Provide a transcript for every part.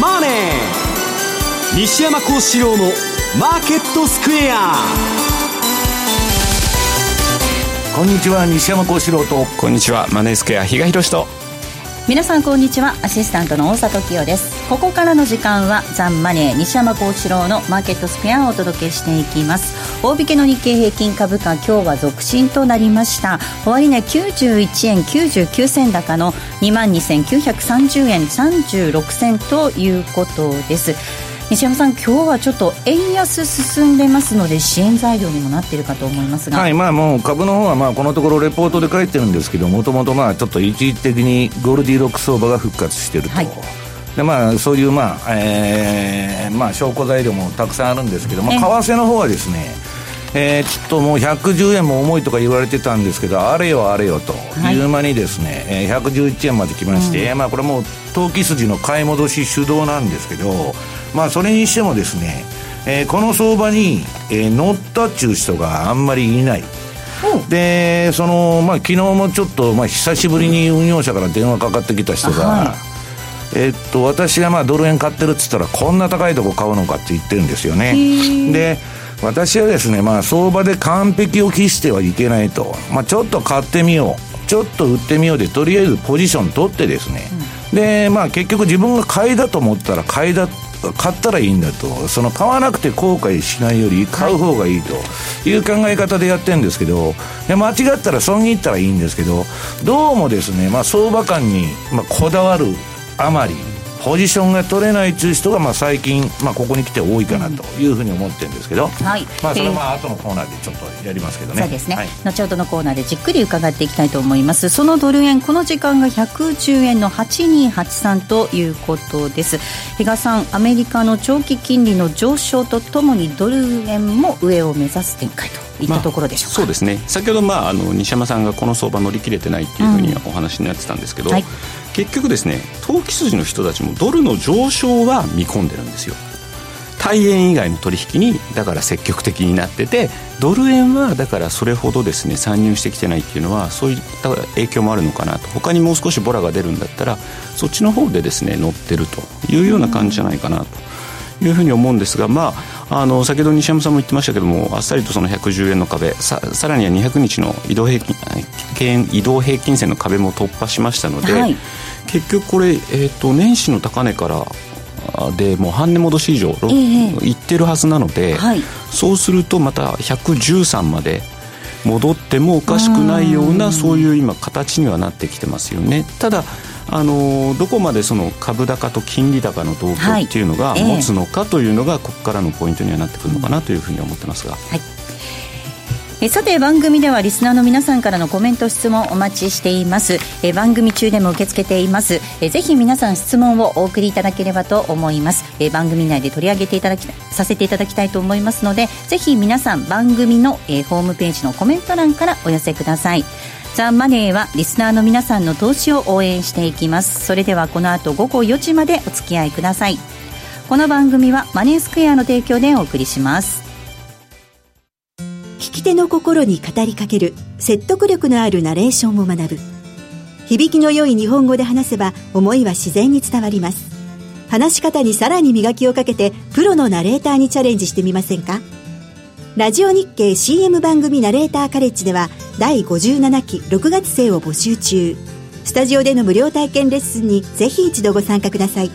マネー」西山幸四郎の「マーケットスクエア」こんにちは西山幸四郎と。こんにちはマネースクエア比嘉宏と皆さんこんにちは。アシスタントの大里清です。ここからの時間はザンマネー西山幸四郎のマーケットスペアをお届けしていきます。大引けの日経平均株価今日は続伸となりました。終値91円99銭高の22,930円36銭ということです。西山さん、今日はちょっと円安進んでますので、支援材料にもなっているかと思いますが、はいまあ、もう株の方はまはこのところ、レポートで書いてるんですけど、もともとちょっと一時的にゴールディロック相場が復活していると。はい。でまあ、そういう、まあえーまあ、証拠材料もたくさんあるんですけども、為替の方はですね、えー、ちょっともう110円も重いとか言われてたんですけど、あれよあれよと。い。う間にですね、はい、えー、111円まで来まして、うん、まあ、これも投機筋の買い戻し主導なんですけど、まあ、それにしてもですね、えー、この相場に、えー、乗ったっちゅう人があんまりいない。で、その、まあ、昨日もちょっと、まあ、久しぶりに運用者から電話かかってきた人が、はい、えっと、私がまあ、ドル円買ってるっつったら、こんな高いとこ買うのかって言ってるんですよね。で、私はですね、まあ、相場で完璧を期してはいけないと。まあ、ちょっと買ってみよう。ちょっと売ってみようで、とりあえずポジション取ってですね。うん、で、まあ、結局自分が買いだと思ったら買いだ買ったらいいんだとその買わなくて後悔しないより買う方がいいという考え方でやってるんですけど間違ったら損切ったらいいんですけどどうもですね、まあ、相場感に、まあ、こだわるあまりポジションが取れないという人がまあ最近、まあ、ここに来て多いかなというふうに思ってるんですけど、はい、まあ、それは後のコーナーでちょっとやりますけどね、そうですね、はい、後ほどのコーナーでじっくり伺っていきたいと思います。そのドル円この時間が110円の8283ということです。比嘉さんアメリカの長期金利の上昇とともにドル円も上を目指す展開といったところでしょうか、まあ、そうですね。先ほど、まあ、あの西山さんがこの相場乗り切れてないっていうふうにお話になってたんですけど、うんはい結局ですね投機筋の人たちもドルの上昇は見込んでるんですよ。対円以外の取引にだから積極的になっててドル円はだからそれほどですね参入してきてないっていうのはそういった影響もあるのかなと。他にもう少しボラが出るんだったらそっちの方でですね乗ってるというような感じじゃないかなと。いうふうに思うんですがまああの先ほど西山さんも言ってましたけどもあっさりとその110円の壁ささらには200日の移動平均移動平均線の壁も突破しましたので、はい、結局これ、えーと、年始の高値からでもう半値戻し以上、えー、いってるはずなので、はい、そうするとまた113まで戻ってもおかしくないようなそういう今形にはなってきてますよね。ただあのどこまでその株高と金利高の動向っていうのが持つのかというのが、ここからのポイントにはなってくるのかなというふうに思ってますが。はい。えさて番組ではリスナーの皆さんからのコメント質問お待ちしています。え番組中でも受け付けています。えぜひ皆さん質問をお送りいただければと思います。え番組内で取り上げていただきさせていただきたいと思いますのでぜひ皆さん番組のえホームページのコメント欄からお寄せくださいザ・マネーはリスナーの皆さんの投資を応援していきます。それではこの後午後4時までお付き合いください。この番組はマネースクエアの提供でお送りします。聞き手の心に語りかける説得力のあるナレーションを学ぶ。響きの良い日本語で話せば思いは自然に伝わります。話し方にさらに磨きをかけてプロのナレーターにチャレンジしてみませんか？ラジオ日経 CM 番組ナレーターカレッジでは第57期6月生を募集中。スタジオでの無料体験レッスンにぜひ一度ご参加ください。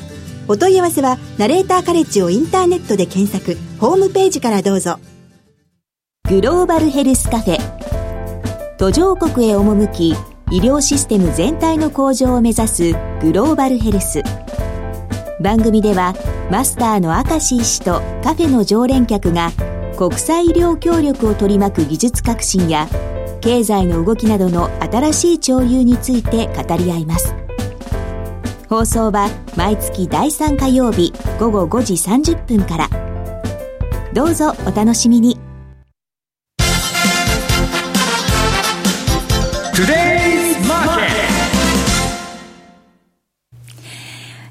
お問い合わせはナレーターカレッジをインターネットで検索。ホームページからどうぞ。グローバルヘルスカフェ。途上国へ赴き医療システム全体の向上を目指すグローバルヘルス。番組ではマスターの明石医師とカフェの常連客が国際医療協力を取り巻く技術革新や経済の動きなどの新しい潮流について語り合います。放送は毎月第3火曜日午後5時30分から。どうぞお楽しみに。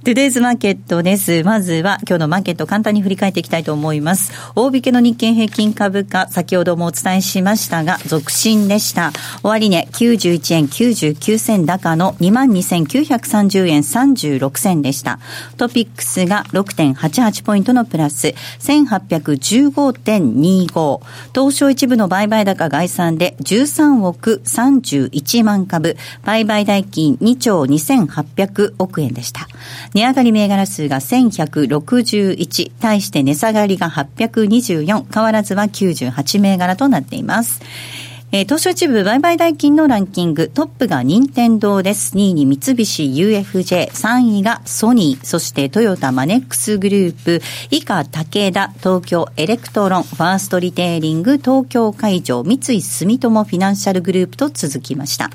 トゥデイズマーケットです。まずは今日のマーケット簡単に振り返っていきたいと思います。大引けの日経平均株価、先ほどもお伝えしましたが、続伸でした。終値、ね、91円99銭高の22,930円36銭でした。トピックスが6.88ポイントのプラス、1815.25。東証一部の売買高概算で13億31万株、売買代金2兆2800億円でした。値上がり銘柄数が1161、対して値下がりが824、変わらずは98銘柄となっています。東証一部売買代金のランキング、トップが任天堂です。2位に三菱 UFJ、3位がソニー、そしてトヨタマネックスグループ、以下武田、東京エレクトロン、ファーストリテイリング、東京海上、三井住友フィナンシャルグループと続きました。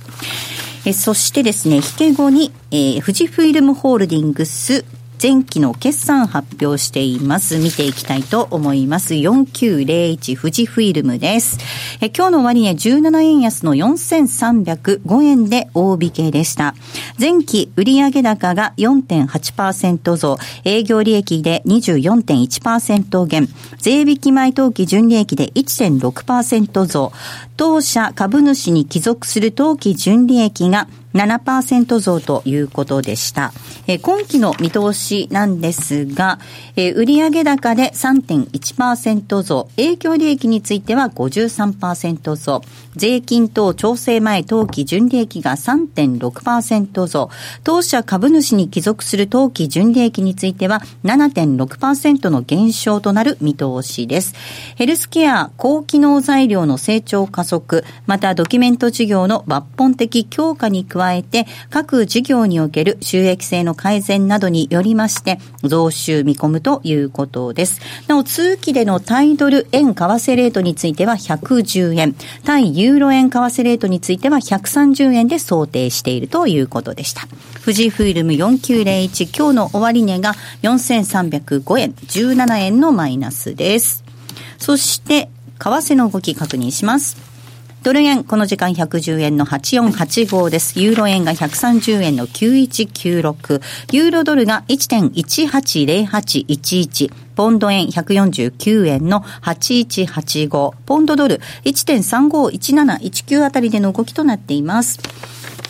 えそしてですね、引け後に、えー、富士フイルムホールディングス、前期の決算発表しています。見ていきたいと思います。4901富士フイルムです。え今日の終値17円安の4305円で大引けでした。前期売上高が4.8%増、営業利益で24.1%減、税引き前当期純利益で1.6%増、当社株主に帰属する当期純利益が7%増ということでした。えー、今期の見通しなんですが、えー、売上高で3.1%増、営業利益については53%増、税金等調整前当期純利益が3.6%増、当社株主に帰属する当期純利益については7.6%の減少となる見通しです。ヘルスケア、高機能材料の成長加速、またドキュメント事業の抜本的強化に加加えて、各事業における収益性の改善などによりまして、増収見込むとということです。なお、通期でのタイドル円為替レートについては110円、対ユーロ円為替レートについては130円で想定しているということでした。富士フイルム4901、今日の終値が4305円、17円のマイナスです。そして、為替の動き確認します。ドル円、この時間110円の8485です。ユーロ円が130円の9196。ユーロドルが1.180811。ポンド円149円の8185。ポンドドル1.351719あたりでの動きとなっています。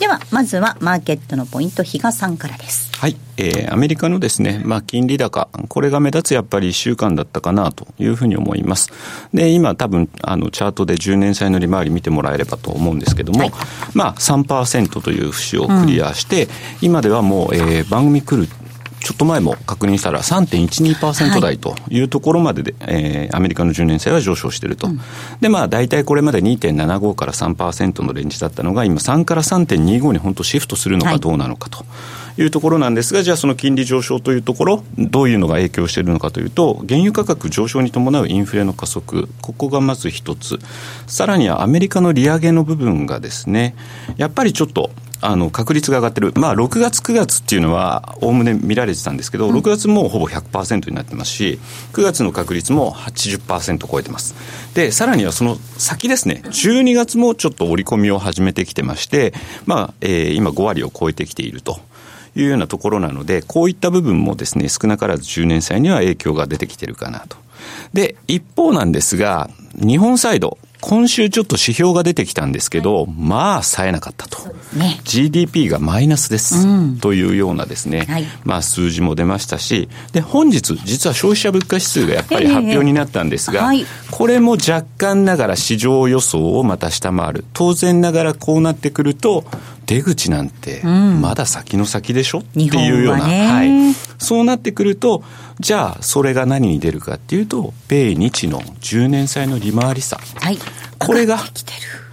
では、まずはマーケットのポイント、比嘉さんからです。はい。えー、アメリカのですね、まあ、金利高、これが目立つやっぱり1週間だったかなというふうに思います。で、今多分、あの、チャートで10年債の利回り見てもらえればと思うんですけども、はい、まあ、3%という節をクリアして、うん、今ではもう、えー、番組来るちょっと前も確認したら3.12%台というところまでで、はい、えー、アメリカの10年債は上昇していると。うん、で、まあ大体これまで2.75から3%のレンジだったのが今3から3.25に本当シフトするのかどうなのかと。いうところなんですが、じゃあその金利上昇というところ、どういうのが影響しているのかというと、原油価格上昇に伴うインフレの加速、ここがまず一つ、さらにはアメリカの利上げの部分がですね、やっぱりちょっとあの確率が上がってる、まあ、6月、9月っていうのは、おおむね見られてたんですけど、6月もほぼ100%になってますし、9月の確率も80%超えてます。で、さらにはその先ですね、12月もちょっと織り込みを始めてきてまして、まあえー、今5割を超えてきていると。いうようなところなので、こういった部分もですね、少なからず10年債には影響が出てきてるかなと。で、一方なんですが、日本サイド、今週ちょっと指標が出てきたんですけど、はい、まあ、冴えなかったと。ね、GDP がマイナスです、うん、というようなですね、はい、まあ、数字も出ましたし、で、本日、実は消費者物価指数がやっぱり発表になったんですが、はい、これも若干ながら市場予想をまた下回る。当然ながらこうなってくると、出口なんて、まだ先の先でしょ、うん、っていうような、はい。そうなってくると、じゃあ、それが何に出るかっていうと、米日の10年債の利回り差。はい。これが、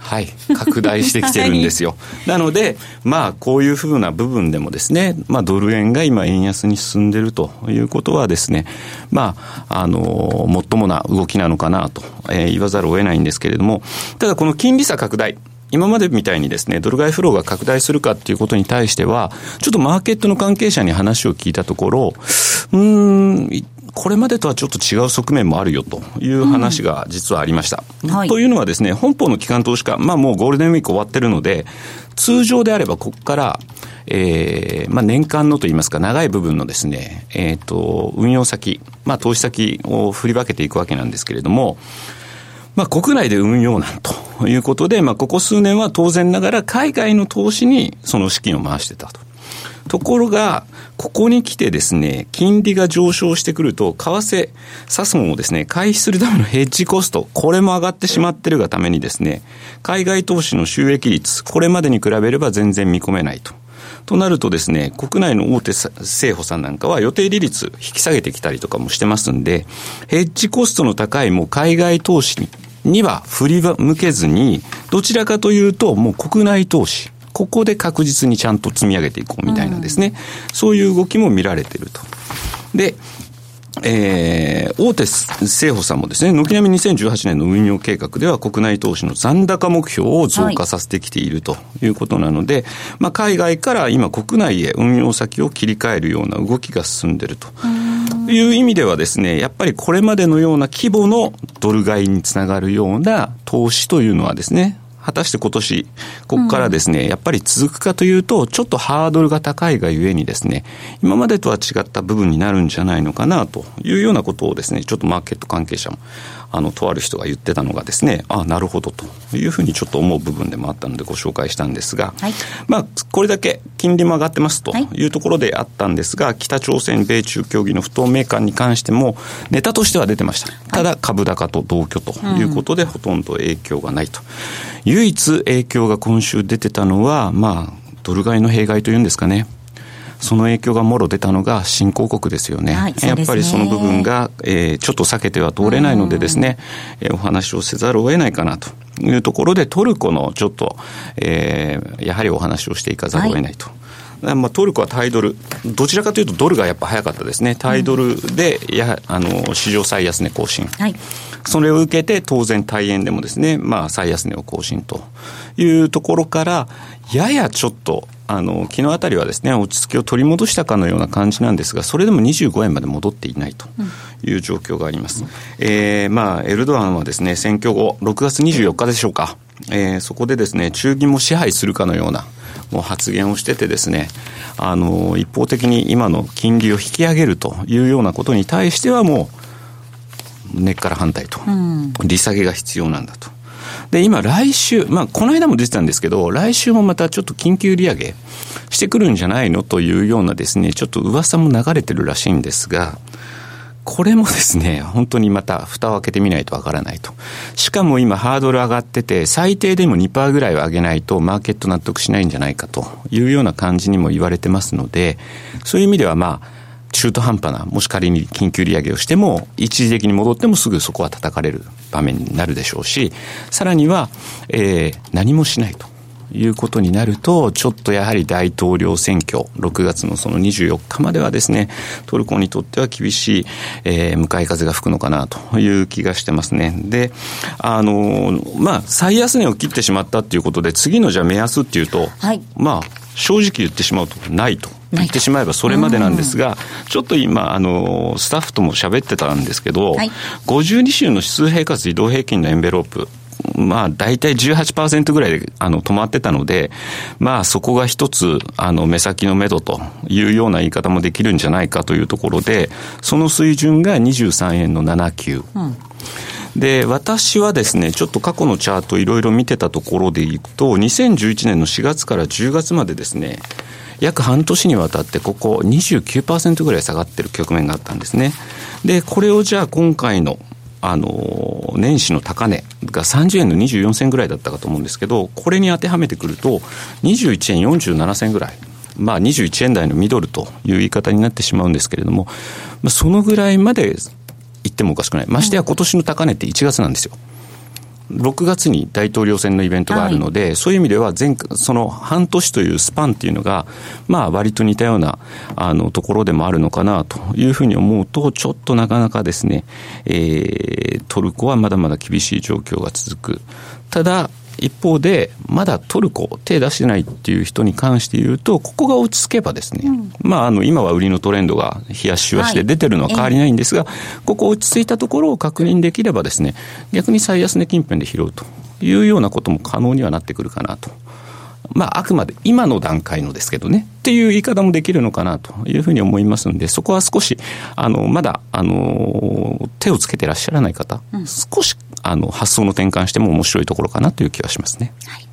はい、拡大してきてるんですよ。はい、なので、まあ、こういうふうな部分でもですね、まあ、ドル円が今円安に進んでるということはですね、まあ、あの、もっともな動きなのかなと、えー、言わざるを得ないんですけれども、ただこの金利差拡大、今までみたいにですね、ドル買いフローが拡大するかっていうことに対しては、ちょっとマーケットの関係者に話を聞いたところ、うん、これまでとはちょっと違う側面もあるよという話が実はありました。うんはい、というのはですね、本邦の機関投資家、まあもうゴールデンウィーク終わってるので、通常であればここから、えー、まあ、年間のといいますか、長い部分のですね、えっ、ー、と、運用先、まあ、投資先を振り分けていくわけなんですけれども、まあ、国内で運用なんということで、まあ、ここ数年は当然ながら海外の投資にその資金を回してたと。ところが、ここに来てですね、金利が上昇してくると、為替、サスモンをですね、回避するためのヘッジコスト、これも上がってしまってるがためにですね、海外投資の収益率、これまでに比べれば全然見込めないと。となるとですね、国内の大手政府さんなんかは予定利率引き下げてきたりとかもしてますんで、ヘッジコストの高いもう海外投資にには振り向けずに、どちらかというともう国内投資、ここで確実にちゃんと積み上げていこうみたいなですね、うん、そういう動きも見られていると。で、えー、大手政府さんもですね、軒並み2018年の運用計画では国内投資の残高目標を増加させてきているということなので、はい、まあ、海外から今国内へ運用先を切り替えるような動きが進んでいると。いう意味ではですね、やっぱりこれまでのような規模のドル買いにつながるような投資というのはですね、果たして今年、ここからですね、うん、やっぱり続くかというと、ちょっとハードルが高いがゆえにですね、今までとは違った部分になるんじゃないのかなというようなことをですね、ちょっとマーケット関係者もあの、とある人が言ってたのがですね、ああ、なるほどというふうにちょっと思う部分でもあったのでご紹介したんですが、はい、まあ、これだけ金利も上がってますというところであったんですが、はい、北朝鮮、米中協議の不透明感に関しても、ネタとしては出てました。ただ、株高と同居ということで、ほとんど影響がないと。唯一影響が今週出てたのは、まあ、ドル買いの弊害というんですかね。その影響がもろ出たのが新興国ですよね。はい、やっぱりその部分が、えー、ちょっと避けては通れないのでですね、えー、お話をせざるを得ないかなと。いうところで、トルコのちょっと、えー、やはりお話をしていかざるを得ないと。はい。まあ、トルコはタイドル、どちらかというとドルがやっぱ早かったですね、タイドルでやあの史上最安値更新、はい、それを受けて当然、大円でもですね、まあ、最安値を更新というところから、ややちょっとあの、昨日あたりはですね、落ち着きを取り戻したかのような感じなんですが、それでも25円まで戻っていないという状況があります。うん、えー、まあ、エルドアンはですね、選挙後、6月24日でしょうか、えー、そこでですね、中銀も支配するかのような、もう発言をしててですね、あの、一方的に今の金利を引き上げるというようなことに対してはもう、根っから反対と、うん、利下げが必要なんだと。で、今来週、まあ、この間も出てたんですけど、来週もまたちょっと緊急利上げしてくるんじゃないのというようなですね、ちょっと噂も流れてるらしいんですが、これもですね、本当にまた蓋を開けてみないとわからないと。しかも今ハードル上がってて、最低でも2%ぐらいは上げないとマーケット納得しないんじゃないかというような感じにも言われてますので、そういう意味ではまあ、中途半端な、もし仮に緊急利上げをしても、一時的に戻ってもすぐそこは叩かれる場面になるでしょうし、さらには、えー、何もしないと。いうことになると、ちょっとやはり大統領選挙、6月のその24日まではですね、トルコにとっては厳しい、えー、向かい風が吹くのかなという気がしてますね。で、あの、まあ、最安値を切ってしまったっていうことで、次のじゃあ目安っていうと、はい、まあ、正直言ってしまうとないと言ってしまえばそれまでなんですが、ちょっと今、あの、スタッフとも喋ってたんですけど、はい、52週の指数平滑移動平均のエンベロープ、まあ、大体18%ぐらいで、あの、止まってたので、まあ、そこが一つ、あの、目先の目処というような言い方もできるんじゃないかというところで、その水準が23円の79。うんで、私はですね、ちょっと過去のチャートいろいろ見てたところでいくと、2011年の4月から10月までですね、約半年にわたってここ29%ぐらい下がってる局面があったんですね。で、これをじゃあ今回のあの、年始の高値が30円の24銭ぐらいだったかと思うんですけど、これに当てはめてくると、21円47銭ぐらい。まあ21円台のミドルという言い方になってしまうんですけれども、そのぐらいまで行ってもおかしくない。ましてや今年の高値って1月なんですよ。6月に大統領選のイベントがあるので、はい、そういう意味では前、その半年というスパンっていうのが、まあ割と似たようなあのところでもあるのかなというふうに思うと、ちょっとなかなかですね、えー、トルコはまだまだ厳しい状況が続く。ただ、一方で、まだトルコ、手出してないっていう人に関して言うと、ここが落ち着けばですね、うん、まあ、あの、今は売りのトレンドが冷やしはして出てるのは変わりないんですが、はい、ここ落ち着いたところを確認できればですね、逆に最安値近辺で拾うというようなことも可能にはなってくるかなと。まあ、あくまで今の段階のですけどね、っていう言い方もできるのかなというふうに思いますので、そこは少し、あの、まだ、あの、手をつけてらっしゃらない方、うん、少し、あの、発想の転換しても面白いところかなという気はしますね。はい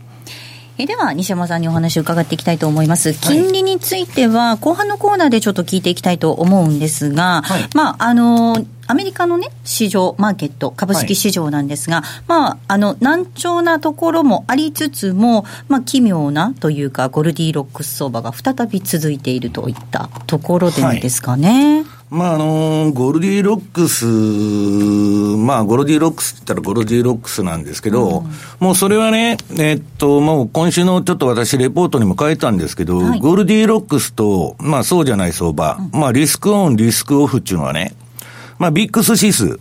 えでは西山さんにお話を伺っていきたいと思います。金利については、後半のコーナーでちょっと聞いていきたいと思うんですが、はい、まあ、あの、アメリカのね、市場、マーケット、株式市場なんですが、はい、まあ、あの、難聴なところもありつつも、まあ、奇妙なというか、ゴルディロックス相場が再び続いているといったところでですかね。はい。まああのゴルディロックス、まあ、ゴルディロックスって言ったらゴルディロックスなんですけど、うん、もうそれはね、えっと、もう今週のちょっと私、レポートにも書いたんですけど、はい、ゴルディロックスと、まあそうじゃない相場、うん、まあリスクオン、リスクオフっていうのはね、まあビックス指数、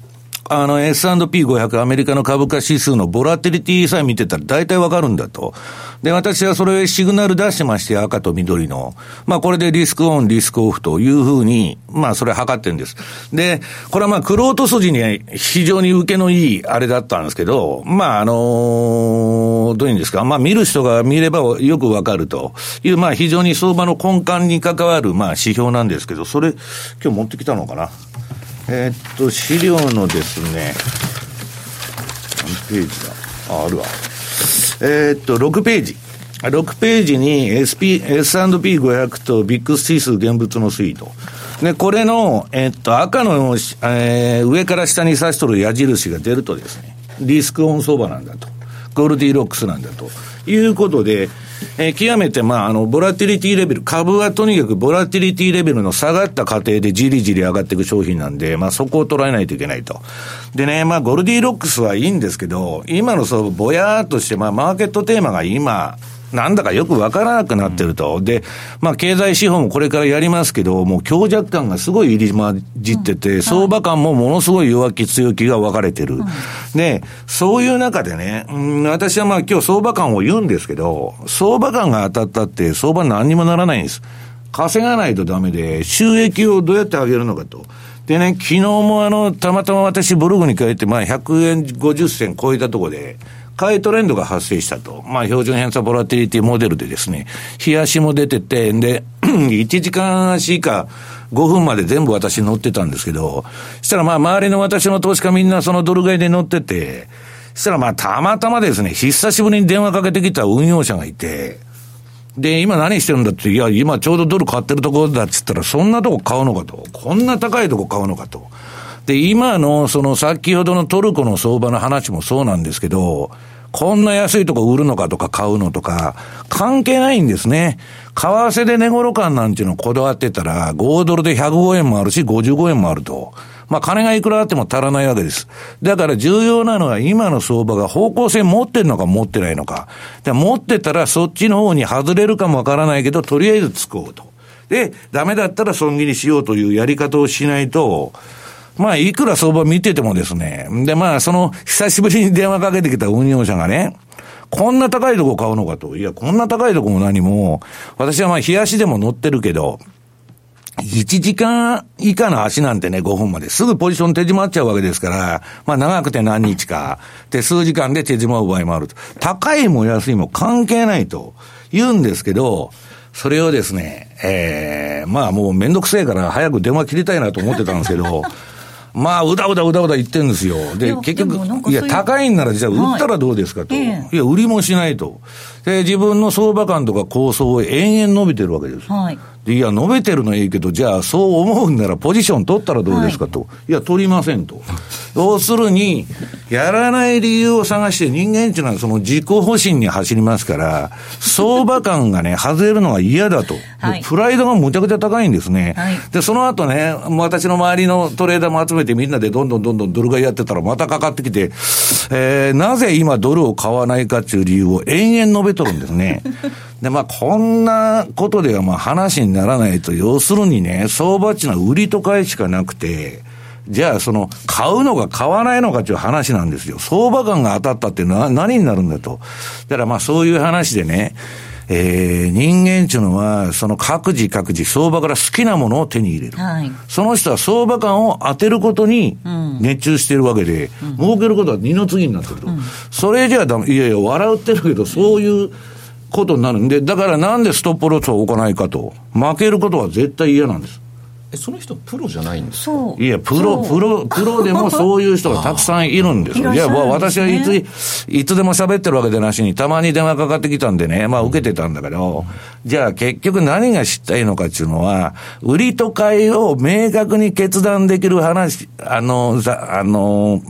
あの S&P500 アメリカの株価指数のボラテリティさえ見てたら大体わかるんだと。で、私はそれシグナル出してまして、赤と緑の。まあこれでリスクオン、リスクオフというふうに、まあそれ測ってるんです。で、これはまあクロート筋に非常に受けのいいあれだったんですけど、まああの、どういうんですか、まあ見る人が見ればよくわかるという、まあ非常に相場の根幹に関わるまあ指標なんですけど、それ今日持ってきたのかな。えー、っと、資料のですね、何ページだ？あ、あるわ。えー、っと、6ページ。6ページに SP、S&P500 とビッグス指数現物の推移と。で、これの、えっと、赤の、えー、上から下に指しとる矢印が出るとですね、リスクオン相場なんだと。ゴールディロックスなんだと。いうことで、えー、極めて、まあ、あの、ボラティリティレベル、株はとにかくボラティリティレベルの下がった過程でじりじり上がっていく商品なんで、まあ、そこを捉えないといけないと。でね、まあ、ゴルディロックスはいいんですけど、今のそう、ぼやーっとして、まあ、マーケットテーマが今、なんだかよくわからなくなってると。で、まあ、経済指標もこれからやりますけど、もう強弱感がすごい入り混じってて、相場感もものすごい弱気強気が分かれてる。で、そういう中でね、うん、私はまあ今日相場感を言うんですけど、相場感が当たったって相場何にもならないんです。稼がないとダメで、収益をどうやって上げるのかと。でね、昨日もあの、たまたま私ブログに書いて、まあ100円50銭超えたとこで、買いトレンドが発生したと。まあ、標準偏差ボラティリティモデルでですね、冷やしも出てて、で、1時間足以下、5分まで全部私乗ってたんですけど、したらまあ、周りの私の投資家みんなそのドル買いで乗ってて、したらまあ、たまたまですね、久しぶりに電話かけてきた運用者がいて、で、今何してるんだって、いや、今ちょうどドル買ってるところだって言ったら、そんなとこ買うのかと。こんな高いとこ買うのかと。で、今の、その先ほどのトルコの相場の話もそうなんですけど、こんな安いとこ売るのかとか買うのとか、関係ないんですね。為替で値頃感なんていうのをこだわってたら、5ドルで105円もあるし、55円もあると。まあ、金がいくらあっても足らないわけです。だから重要なのは今の相場が方向性持ってるのか持ってないのか。で持ってたらそっちの方に外れるかもわからないけど、とりあえず使おうと。で、ダメだったら損切りしようというやり方をしないと、まあ、いくら相場見ててもですね、で、まあ、その、久しぶりに電話かけてきた運用者がね、こんな高いとこ買うのかと。いや、こんな高いとこも何も、私はまあ、冷やしでも乗ってるけど、1時間以下の足なんてね、5分まで。すぐポジション手締まっちゃうわけですから、まあ長くて何日か、で、数時間で手締まう場合もあると。高いも安いも関係ないと。言うんですけど、それをですね、ええー、まあもうめんどくせえから早く電話切りたいなと思ってたんですけど、まあ、うだうだうだうだ言ってるんですよ。で、結局、いや、高いんならじゃあ売ったらどうですかと。はい、いや、売りもしないと。で、自分の相場感とか構想を延々伸びてるわけです。はい。で、いや、述べてるのはいいけど、じゃあ、そう思うんなら、ポジション取ったらどうですかと。はい、いや、取りませんと。要するに、やらない理由を探して、人間っていうのはその自己保身に走りますから、相場感がね、外れるのが嫌だと。はい、プライドがむちゃくちゃ高いんですね。はい、で、その後ね、私の周りのトレーダーも集めてみんなでどんどんどんどんドル買いやってたら、またかかってきて、えー、なぜ今ドルを買わないかっていう理由を延々述べとるんですね。で、まあ、こんなことではまあ話にならないと、要するにね、相場っていうのは売りと買いしかなくて、じゃあ、その、買うのか買わないのかっていう話なんですよ。相場感が当たったっていうのは何になるんだと。だからまあそういう話でね、えー、人間っていうのは、その各自各自相場から好きなものを手に入れる。はい、その人は相場感を当てることに熱中してるわけで、うん、儲けることは二の次になってると。うん、それじゃあ。いやいや、笑ってるけど、そういう、ことになる。んで、だからなんでストップロスを置かないかと。負けることは絶対嫌なんです。えその人プロじゃないんですか？そう。いや、プロ、プロ、プロでもそういう人がたくさんいるんですよ。いや、私はいつ、いつでも喋ってるわけでなしに、たまに電話かかってきたんでね、まあ受けてたんだけど、じゃあ結局何が知ったいのかっていうのは、売りと買いを明確に決断できる話、あの、ざあの、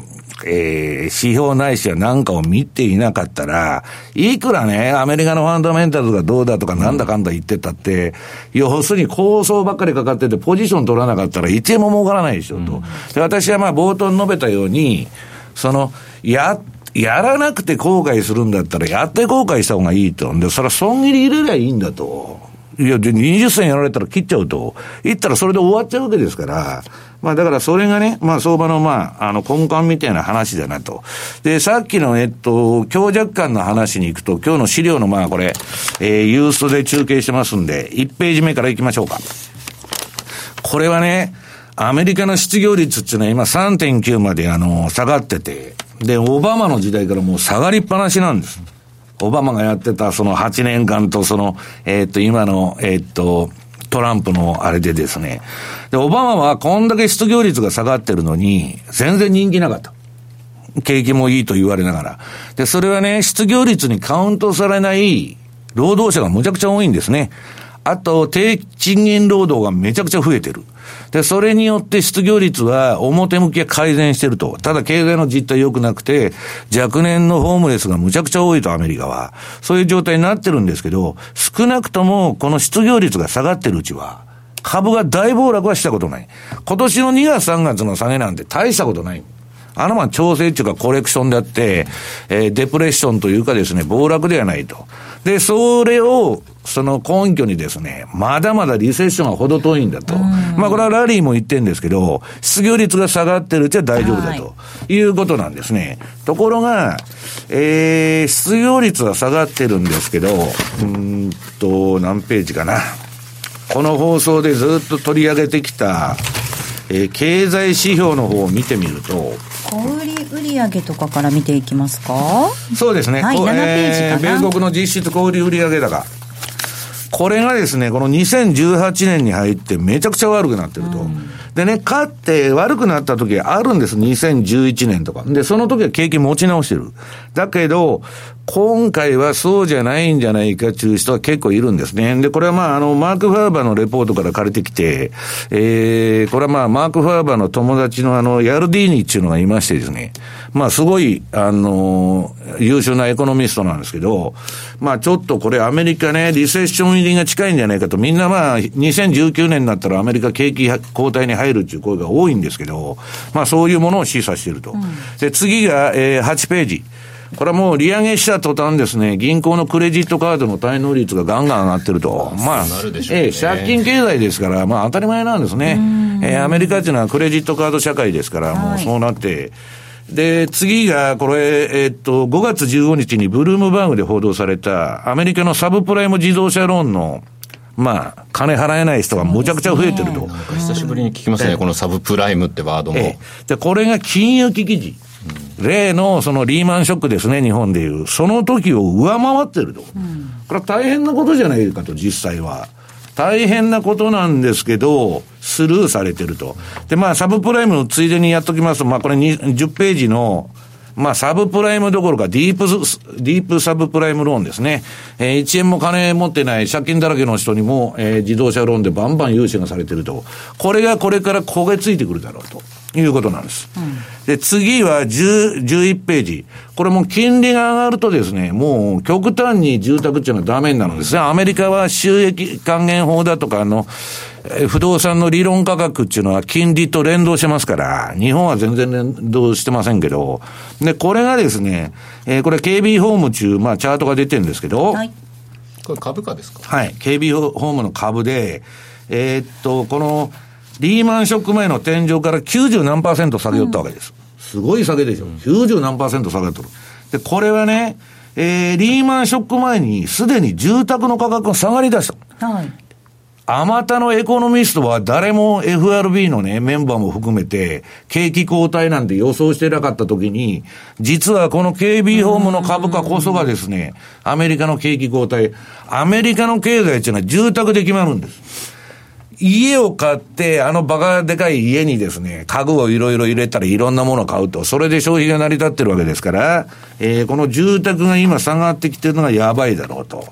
えー、指標ないしは何かを見ていなかったら、いくらね、アメリカのファンダメンタルズがどうだとかなんだかんだ言ってたって、要するに構想ばっかりかかってて、ポジション取らなかったら1円も儲からないでしょ、と。で私はまあ冒頭に述べたように、その、や、やらなくて後悔するんだったら、やって後悔した方がいいと。で、それは損切り入れりゃいいんだと。いや、20銭やられたら切っちゃうと。言ったらそれで終わっちゃうわけですから。まあだからそれがね、まあ相場のまあ、あの根幹みたいな話だなと。で、さっきのえっと、強弱感の話に行くと、今日の資料のまあこれ、えー、ユーストで中継してますんで、1ページ目から行きましょうか。これはね、アメリカの失業率っていうのは今3.9まであの、下がってて、で、オバマの時代からもう下がりっぱなしなんです。オバマがやってたその8年間とその、えー、っと、今の、えー、っと、トランプのあれでですね。で、オバマはこんだけ失業率が下がってるのに、全然人気なかった。景気もいいと言われながら。で、それはね、失業率にカウントされない労働者がむちゃくちゃ多いんですね。あと、低賃金労働がめちゃくちゃ増えてる。で、それによって失業率は表向きは改善してると。ただ経済の実態良くなくて、若年のホームレスがむちゃくちゃ多いと、アメリカは。そういう状態になってるんですけど、少なくともこの失業率が下がってるうちは、株が大暴落はしたことない。今年の2月3月の下げなんて大したことない。あのまあ調整っていうかコレクションであって、えー、デプレッションというかですね、暴落ではないと。で、それを、その根拠にですね、まだまだリセッションは程遠いんだと。まあこれはラリーも言ってるんですけど、失業率が下がってるうちは大丈夫だということなんですね。ところが、えー、失業率は下がってるんですけど、うんと、何ページかな。この放送でずっと取り上げてきた、えー、経済指標の方を見てみると、小売売上とかから見ていきますか？そうですね。はい、7ページかな、えー、米国の実質小売売上高。これがですね、この2018年に入ってめちゃくちゃ悪くなってると。うん、でね、勝って悪くなった時あるんです。2011年とか。で、その時は景気持ち直してる。だけど、今回はそうじゃないんじゃないかっていう人は結構いるんですね。で、これはまあ、あの、マーク・ファーバーのレポートから借りてきて、えー、これはまあ、マーク・ファーバーの友達のあの、ヤルディーニっていうのがいましてですね、まあ、すごい、あの、優秀なエコノミストなんですけど、まあ、ちょっとこれアメリカね、リセッション入りが近いんじゃないかと、みんなまあ、2019年になったらアメリカ景気後退に入るっていう声が多いんですけど、まあ、そういうものを示唆していると。うん、で、次が、えー、8ページ。これはもう利上げした途端ですね、銀行のクレジットカードの滞納率がガンガン上がってると。まあ、ええ、借金経済ですから、まあ当たり前なんですね。えー、アメリカっていうのはクレジットカード社会ですから、もうそうなって、で、次が、これ、えー、っと、5月15日にブルームバーグで報道された、アメリカのサブプライム自動車ローンの、まあ、金払えない人がむちゃくちゃ増えてると。ね、久しぶりに聞きますね、このサブプライムってワードも。えー、で、これが金融危機時。例のそのリーマンショックですね、日本でいう。その時を上回ってると。うん、これは大変なことじゃないかと、実際は。大変なことなんですけど、スルーされてると。で、まあ、サブプライムのついでにやっときますと、まあ、これ10ページの、まあ、サブプライムどころか、ディープ、ディープサブプライムローンですね。えー、1円も金持ってない借金だらけの人にも、えー、自動車ローンでバンバン融資がされてると。これがこれから焦げついてくるだろうと。いうことなんです。うん、で、次は10、11ページ。これも金利が上がるとですね、もう極端に住宅っていうのはダメになるんですね。アメリカは収益還元法だとか、あの、不動産の理論価格っていうのは金利と連動してますから、日本は全然連動してませんけど、で、これがですね、えー、これ KB ホーム中、まあチャートが出てるんですけど、はい、これ株価ですか？はい。KB ホームの株で、えー、っと、この、リーマンショック前の天井から90何パーセント下げよったわけです。うん、すごい下げでしょ。90何パーセント下げとる。で、これはね、えー、リーマンショック前にすでに住宅の価格が下がり出した。はい。あまたのエコノミストは誰も FRB のね、メンバーも含めて、景気後退なんて予想してなかった時に、実はこの KB ホームの株価こそがですね、アメリカの景気後退、アメリカの経済っていうのは住宅で決まるんです。家を買って、あのバカでかい家にですね、家具をいろいろ入れたらいろんなものを買うと、それで消費が成り立ってるわけですから、えー、この住宅が今下がってきてるのがやばいだろうと。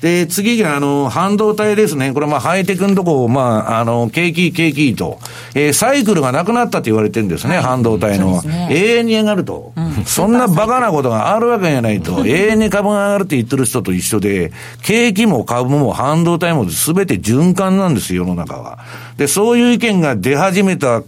で、次が、あの、半導体ですね。これ、まあ、ハイテクのとこ、まあ、あの、景気、景気と、えー、サイクルがなくなったと言われてるんですね、はい、半導体の。ね、永遠に上がると、うん。そんなバカなことがあるわけがないと。永遠に株が上がるって言ってる人と一緒で、景気も株も半導体も全て循環なんですよ、世の中は。で、そういう意見が出始めた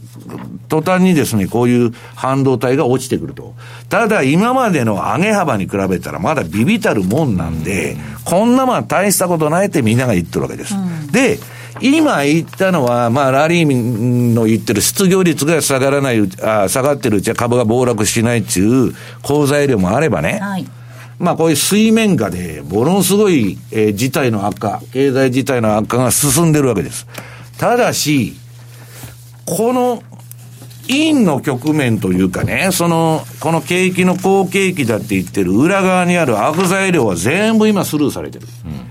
途端にですね、こういう半導体が落ちてくると。ただ、今までの上げ幅に比べたらまだビビたるもんなんで、こんなまあ大したことないってみんなが言ってるわけです。うん、で、今言ったのは、まあ、ラリーの言ってる失業率が下がらない、あ下がってるうちは株が暴落しないっていう好材料もあればね、はい、まあ、こういう水面下で、ものすごい、えー、事態の悪化、経済事態の悪化が進んでるわけです。ただし、この陰の局面というかね、その、この景気の好景気だって言ってる裏側にある悪材料は全部今スルーされてる。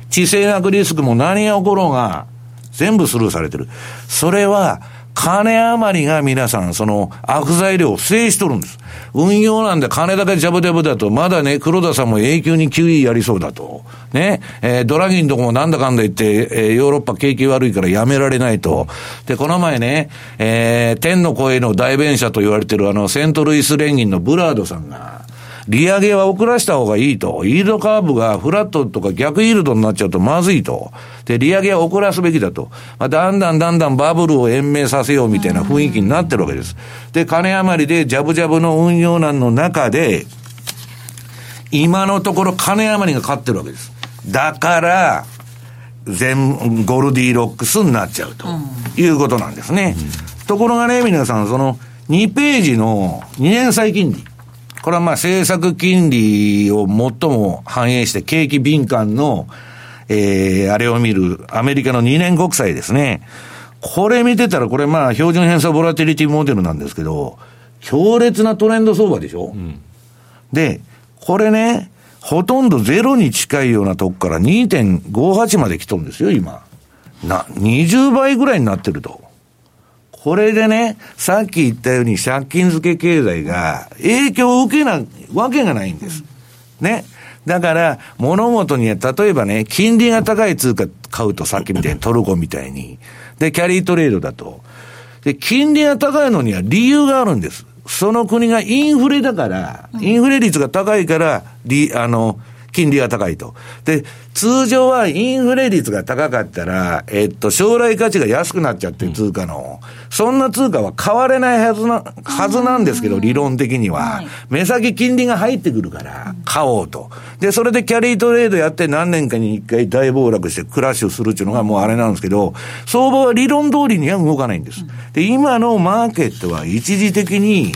地政学リスクも何が起ころうが、全部スルーされてる。それは、金余りが皆さん、その悪材料を制しとるんです。運用なんで金だけジャブジャブだと、まだね、黒田さんも永久に QE やりそうだと。ね、えー、ドラギンとこもなんだかんだ言って、えー、ヨーロッパ景気悪いからやめられないと。で、この前ね、えー、天の声の代弁者と言われてるあの、セントルイス連銀のブラードさんが、利上げは遅らした方がいいと。イールドカーブがフラットとか逆イールドになっちゃうとまずいと。で、利上げは遅らすべきだと。まあ、だんだんだんだんバブルを延命させようみたいな雰囲気になってるわけです。で、金余りでジャブジャブの運用難の中で、今のところ金余りが勝ってるわけです。だから、全、ゴルディロックスになっちゃうということなんですね。うん、ところがね、皆さん、その2ページの2年債金利。これはまあ政策金利を最も反映して景気敏感の、えー、あれを見るアメリカの2年国債ですね。これ見てたら、これまあ標準偏差ボラティリティモデルなんですけど、強烈なトレンド相場でしょ、うん、で、これね、ほとんどゼロに近いようなとこから2.58まで来とるんですよ、今。な、20倍ぐらいになってると。これでね、さっき言ったように借金付け経済が影響を受けなわけがないんです。ね。だから、物事には、例えばね、金利が高い通貨買うと、さっきみたいに トルコみたいに。で、キャリートレードだと。で、金利が高いのには理由があるんです。その国がインフレだから、インフレ率が高いから、り、あの、金利が高いと。で、通常はインフレ率が高かったら、えっと、将来価値が安くなっちゃって通貨の、そんな通貨は買われないはずな、はずなんですけど、理論的には。目先金利が入ってくるから、買おうと。で、それでキャリートレードやって何年かに一回大暴落してクラッシュするっていうのがもうあれなんですけど、相場は理論通りには動かないんです。で、今のマーケットは一時的に、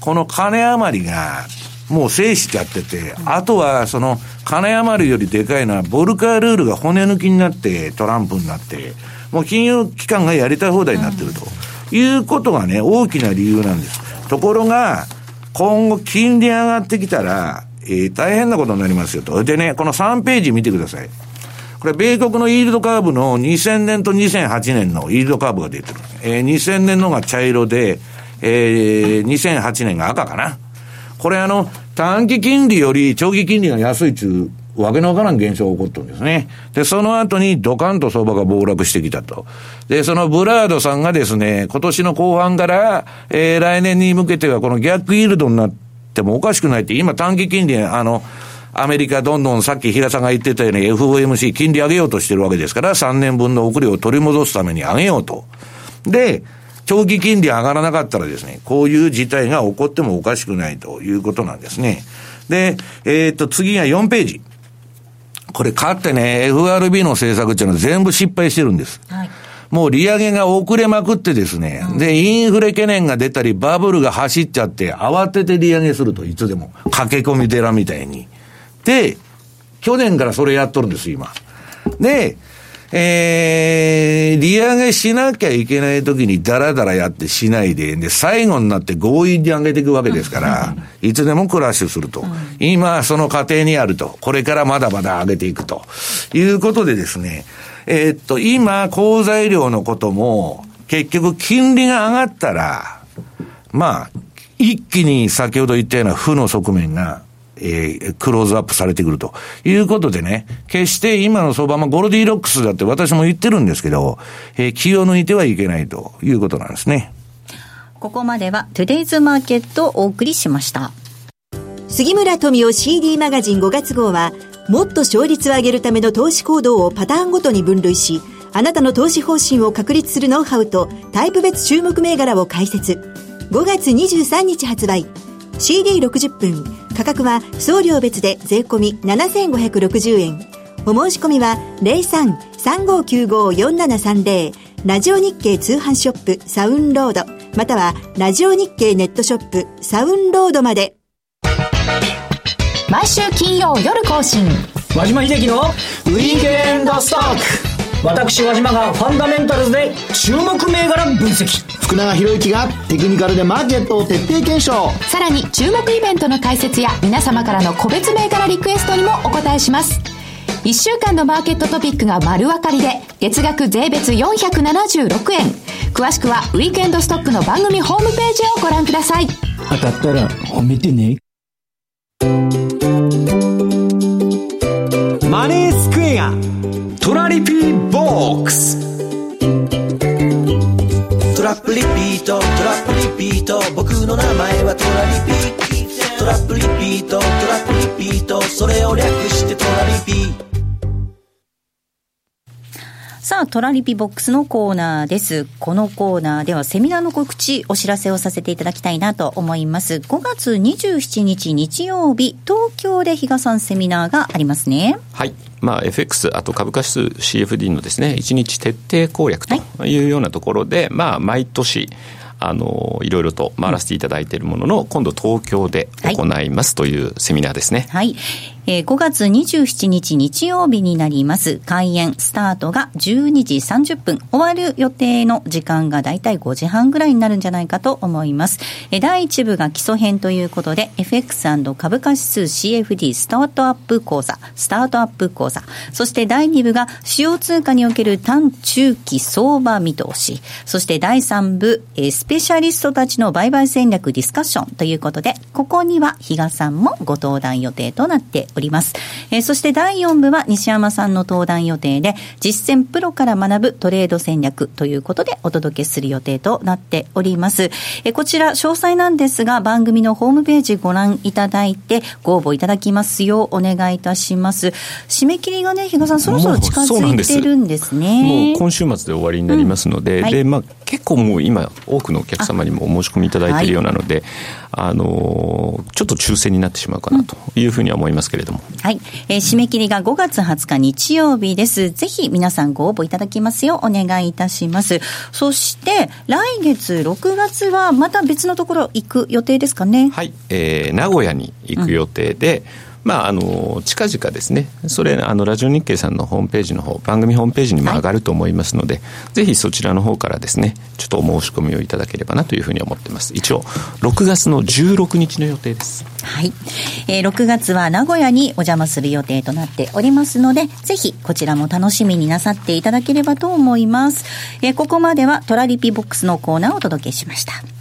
この金余りが、もう制しちゃってて、あとはその金余るよりでかいのは、ボルカールールが骨抜きになって、トランプになって、もう金融機関がやりたい放題になってると、いうことがね、大きな理由なんです。ところが、今後金利上がってきたら、えー、大変なことになりますよと。でね、この3ページ見てください。これ、米国のイールドカーブの2000年と2008年のイールドカーブが出てる。えー、2000年のが茶色で、えー、2008年が赤かな。これあの、短期金利より長期金利が安いっていう、わけのわからん現象が起こったんですね。で、その後にドカンと相場が暴落してきたと。で、そのブラードさんがですね、今年の後半から、えー、来年に向けてはこの逆イールドになってもおかしくないって、今短期金利、あの、アメリカどんどんさっき平さんが言ってたように FOMC 金利上げようとしてるわけですから、3年分の遅れを取り戻すために上げようと。で、長期金利上がらなかったらですね、こういう事態が起こってもおかしくないということなんですね。で、えー、っと、次が4ページ。これ、かってね、FRB の政策っていうのは全部失敗してるんです。はい、もう利上げが遅れまくってですね、うん、で、インフレ懸念が出たり、バブルが走っちゃって、慌てて利上げすると、いつでも。駆け込み寺みたいに。で、去年からそれやっとるんです、今。で、えー、利上げしなきゃいけない時にダラダラやってしないで、で、最後になって強引に上げていくわけですから、いつでもクラッシュすると。今、その過程にあると。これからまだまだ上げていくと。いうことでですね、えー、っと、今、好材料のことも、結局金利が上がったら、まあ、一気に先ほど言ったような負の側面がえー、クローズアップされてくるということでね、決して今の相場もゴルディロックスだって私も言ってるんですけど、えー、気を抜いてはいけないということなんですね。ここまではトゥデイズマーケットをお送りしました。杉村富夫 CD マガジン5月号は、もっと勝率を上げるための投資行動をパターンごとに分類し、あなたの投資方針を確立するノウハウとタイプ別注目銘柄を解説。5月23日発売。CD60 分価格は送料別で税込7560円。お申し込みは03-3595-4730ラジオ日経通販ショップサウンロード。またはラジオ日経ネットショップサウンロードまで。毎週金曜夜更新。和島秀樹のウィークエンドストック。私和島がファンダメンタルズで注目銘柄分析福永博之がテクニカルでマーケットを徹底検証。さらに注目イベントの解説や皆様からの個別銘柄リクエストにもお答えします。1週間のマーケットトピックが丸分かりで月額税別476円。詳しくはウィークエンドストックの番組ホームページをご覧ください。当たったら褒めてね。マネースクエアトラリピーボックスラップリピートトラップリピート僕の名前はトラリピトラップリピートトラップリピートそれを略してトラリピさあ、トラリピボックスのコーナーです。このコーナーではセミナーの告知、お知らせをさせていただきたいなと思います。5月27日日曜日、東京で比嘉さんセミナーがありますね。はい。まあ、FX、あと株価指数 CFD のですね、1日徹底攻略というようなところで、はい、まあ、毎年、あのいろいろと回らせていただいているものの、今度東京で行いますというセミナーですね。はい、えー、5月27日日曜日になります。開演スタートが12時30分。終わる予定の時間がだいたい5時半ぐらいになるんじゃないかと思います。えー、第1部が基礎編ということで、FX& 株価指数 CFD スタートアップ講座、スタートアップ講座。そして第2部が主要通貨における短中期相場見通し。そして第3部、えー、スペシャリストたちの売買戦略ディスカッションということで、ここには比嘉さんもご登壇予定となっております。えー、そして第4部は西山さんの登壇予定で、実践プロから学ぶトレード戦略ということでお届けする予定となっております。えー、こちら詳細なんですが、番組のホームページご覧いただいて、ご応募いただきますようお願いいたします。締め切りがね、比嘉さん、そろそろ近づいてるんですね。もう今週末で終わりになりますので、うんはい、で、まあ、結構もう今、多くのお客様にもお申し込みいただいているようなので、あのちょっと抽選になってしまうかなというふうには思いますけれども。はい。えー、締め切りが5月20日日曜日です。ぜひ皆さんご応募いただきますようお願いいたします。そして、来月6月はまた別のところ行く予定ですかね？はい。えー、名古屋に行く予定で、うんまあ、あの近々ですね、それ、あのラジオ日経さんのホームページの方番組ホームページにも上がると思いますので、はい、ぜひそちらの方からですね、ちょっとお申し込みをいただければなというふうに思ってます。一応、6月の16日の予定です。はい。えー、6月は名古屋にお邪魔する予定となっておりますので、ぜひこちらも楽しみになさっていただければと思います。えー、ここまではトラリピボックスのコーナーをお届けしました。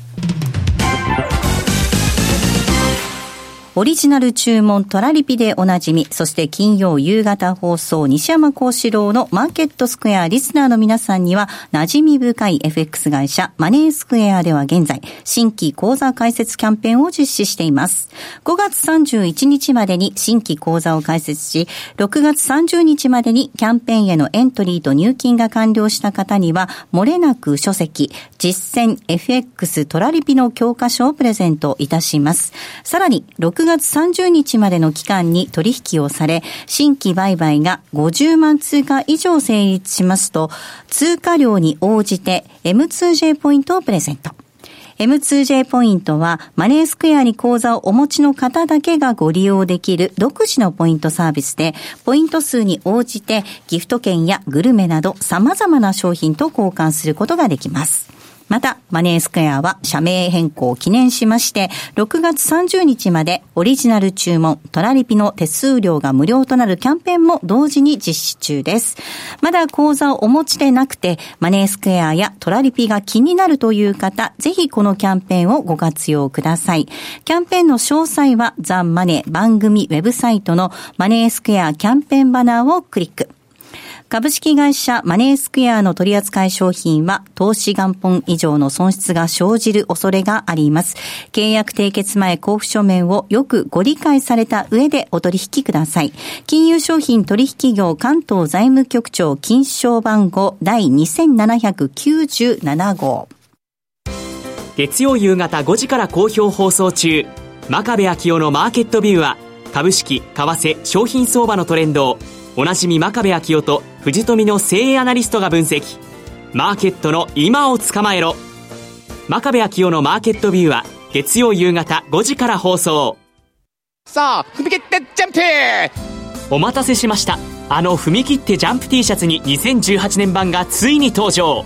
オリジナル注文トラリピでおなじみ、そして金曜夕方放送西山幸四郎のマーケットスクエアリスナーの皆さんには馴染み深い FX 会社マネースクエアでは現在新規講座開設キャンペーンを実施しています。5月31日までに新規講座を開設し、6月30日までにキャンペーンへのエントリーと入金が完了した方には漏れなく書籍実践 FX トラリピの教科書をプレゼントいたします。さらに6 6月30日までの期間に取引をされ、新規売買が50万通貨以上成立しますと、通貨量に応じて M2J ポイントをプレゼント。M2J ポイントはマネースクエアに口座をお持ちの方だけがご利用できる独自のポイントサービスで、ポイント数に応じてギフト券やグルメなど様々な商品と交換することができます。また、マネースクエアは社名変更を記念しまして、6月30日までオリジナル注文、トラリピの手数料が無料となるキャンペーンも同時に実施中です。まだ口座をお持ちでなくて、マネースクエアやトラリピが気になるという方、ぜひこのキャンペーンをご活用ください。キャンペーンの詳細はザ・マネー番組ウェブサイトのマネースクエアキャンペーンバナーをクリック。株式会社マネースクエアの取扱い商品は投資元本以上の損失が生じる恐れがあります。契約締結前交付書面をよくご理解された上でお取引ください。金融商品取引業関東財務局長金賞番号第2797号。月曜夕方5時から好評放送中。真壁昭夫のマーケットビューは株式、為替、商品相場のトレンドをおなじみ真壁昭夫と藤富の精鋭アナリストが分析。マーケットの今を捕まえろ。真壁昭夫のマーケットビューは月曜夕方5時から放送。さあ踏み切ってジャンプ！お待たせしました。あの踏み切ってジャンプ T シャツに2018年版がついに登場。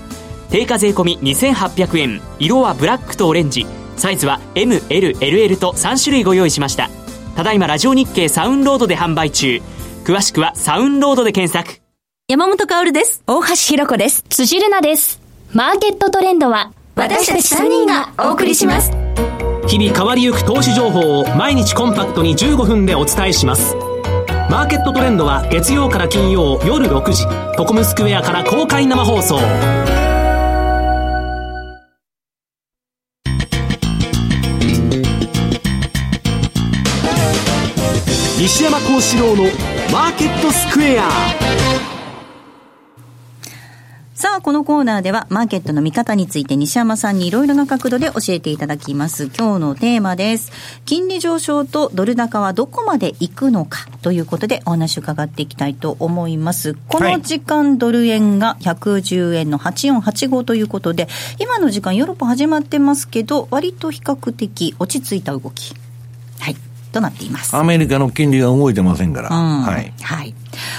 定価税込2800円。色はブラックとオレンジ。サイズは MLLL と3種類ご用意しました。ただいまラジオ日経サウンロードで販売中。詳しくはサウンロードで検索。山本薫です。大橋ひろ子です。辻るなです。マーケットトレンドは、私たち3人がお送りします。日々変わりゆく投資情報を毎日コンパクトに15分でお伝えします。マーケットトレンドは月曜から金曜夜6時、トコムスクエアから公開生放送。西山幸四郎のマーケットスクエアさあ、このコーナーでは、マーケットの見方について西山さんにいろいろな角度で教えていただきます。今日のテーマです。金利上昇とドル高はどこまで行くのかということでお話を伺っていきたいと思います。この時間、ドル円が110円の8485ということで、今の時間ヨーロッパ始まってますけど、割と比較的落ち着いた動き。はい。となっています。アメリカの金利が動いてませんから。うん、はい。はい。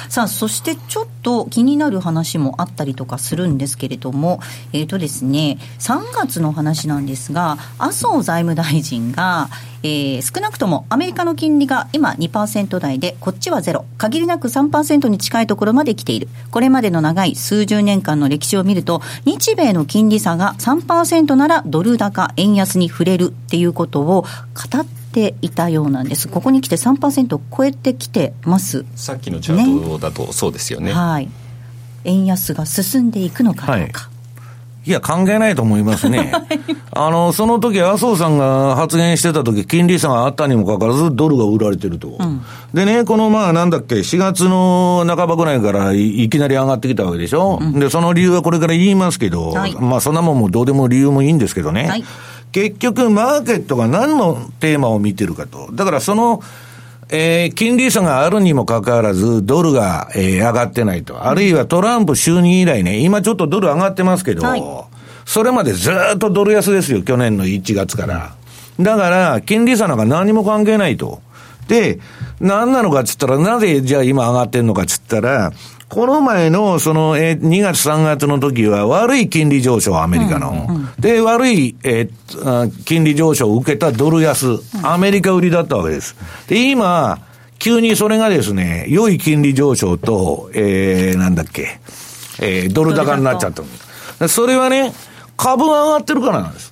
さあ、そしてちょっと気になる話もあったりとかするんですけれども、えっ、ー、とですね、3月の話なんですが、麻生財務大臣が、えー、少なくともアメリカの金利が今2%台で、こっちはゼロ。限りなく3%に近いところまで来ている。これまでの長い数十年間の歴史を見ると、日米の金利差が3%ならドル高、円安に触れるっていうことを語っていたようなんです。ここに来て3%を超えてきてます。さっきのチャートだとそうですよね。ねはい。円安が進んでいくのかどうか。はいいや、関係ないと思いますね。あの、その時、麻生さんが発言してた時、金利差があったにもかかわらず、ドルが売られてると。うん、でね、この、まあ、なんだっけ、4月の半ばぐらいからいきなり上がってきたわけでしょ。うん、で、その理由はこれから言いますけど、はい、まあ、そんなもんもどうでも理由もいいんですけどね。はい、結局、マーケットが何のテーマを見てるかと。だから、その、えー、金利差があるにもかかわらず、ドルが、えー、上がってないと。あるいはトランプ就任以来ね、今ちょっとドル上がってますけど、はい、それまでずっとドル安ですよ、去年の1月から。だから、金利差なんか何も関係ないと。で、何なのかっつったら、なぜじゃあ今上がってんのかっつったら、この前の、その、えー、2月3月の時は悪い金利上昇、アメリカの。うんうん、で、悪い、えー、金利上昇を受けたドル安、アメリカ売りだったわけです。で、今、急にそれがですね、良い金利上昇と、えー、なんだっけ、えー、ドル高になっちゃった。それはね、株が上がってるからなんです。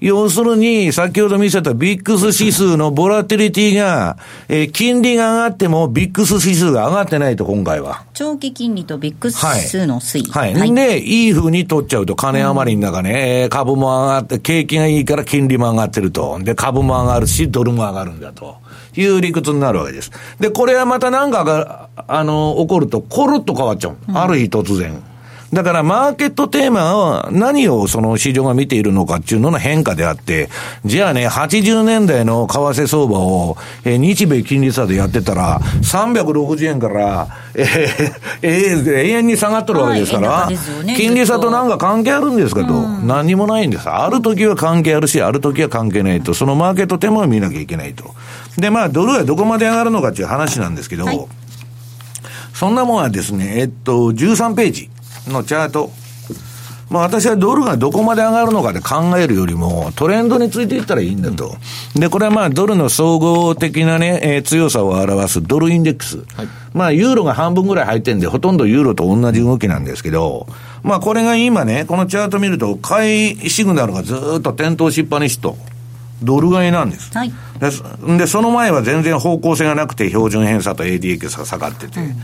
要するに、先ほど見せたビックス指数のボラティリティが、えー、金利が上がってもビックス指数が上がってないと、今回は。長期金利とビックス指数の推移。はい。はい、で、いい風に取っちゃうと、金余りの中ね、うん、株も上がって、景気がいいから金利も上がってると。で、株も上がるし、ドルも上がるんだと。いう理屈になるわけです。で、これはまた何かが、あの、起こると、コロッと変わっちゃう。うん、ある日突然。だからマーケットテーマは何をその市場が見ているのかっていうのの変化であって、じゃあね、80年代の為替相場を、えー、日米金利差でやってたら、360円から、えー、えー、永遠に下がっとるわけですから、ね、金利差となんか関係あるんですかと、うん、何もないんです。ある時は関係あるし、ある時は関係ないと、そのマーケットテーマを見なきゃいけないと。で、まあ、ドルはどこまで上がるのかっていう話なんですけど、はい、そんなもんはですね、えっと、13ページ。のチャート。まあ私はドルがどこまで上がるのかで考えるよりも、トレンドについていったらいいんだと。で、これはまあドルの総合的なね、えー、強さを表すドルインデックス。はい、まあユーロが半分ぐらい入ってんで、ほとんどユーロと同じ動きなんですけど、まあこれが今ね、このチャート見ると、買いシグナルがずっと点灯しっぱにしと。ドル買いなんです。はい、で。で、その前は全然方向性がなくて、標準偏差と ADX が下がってて。うん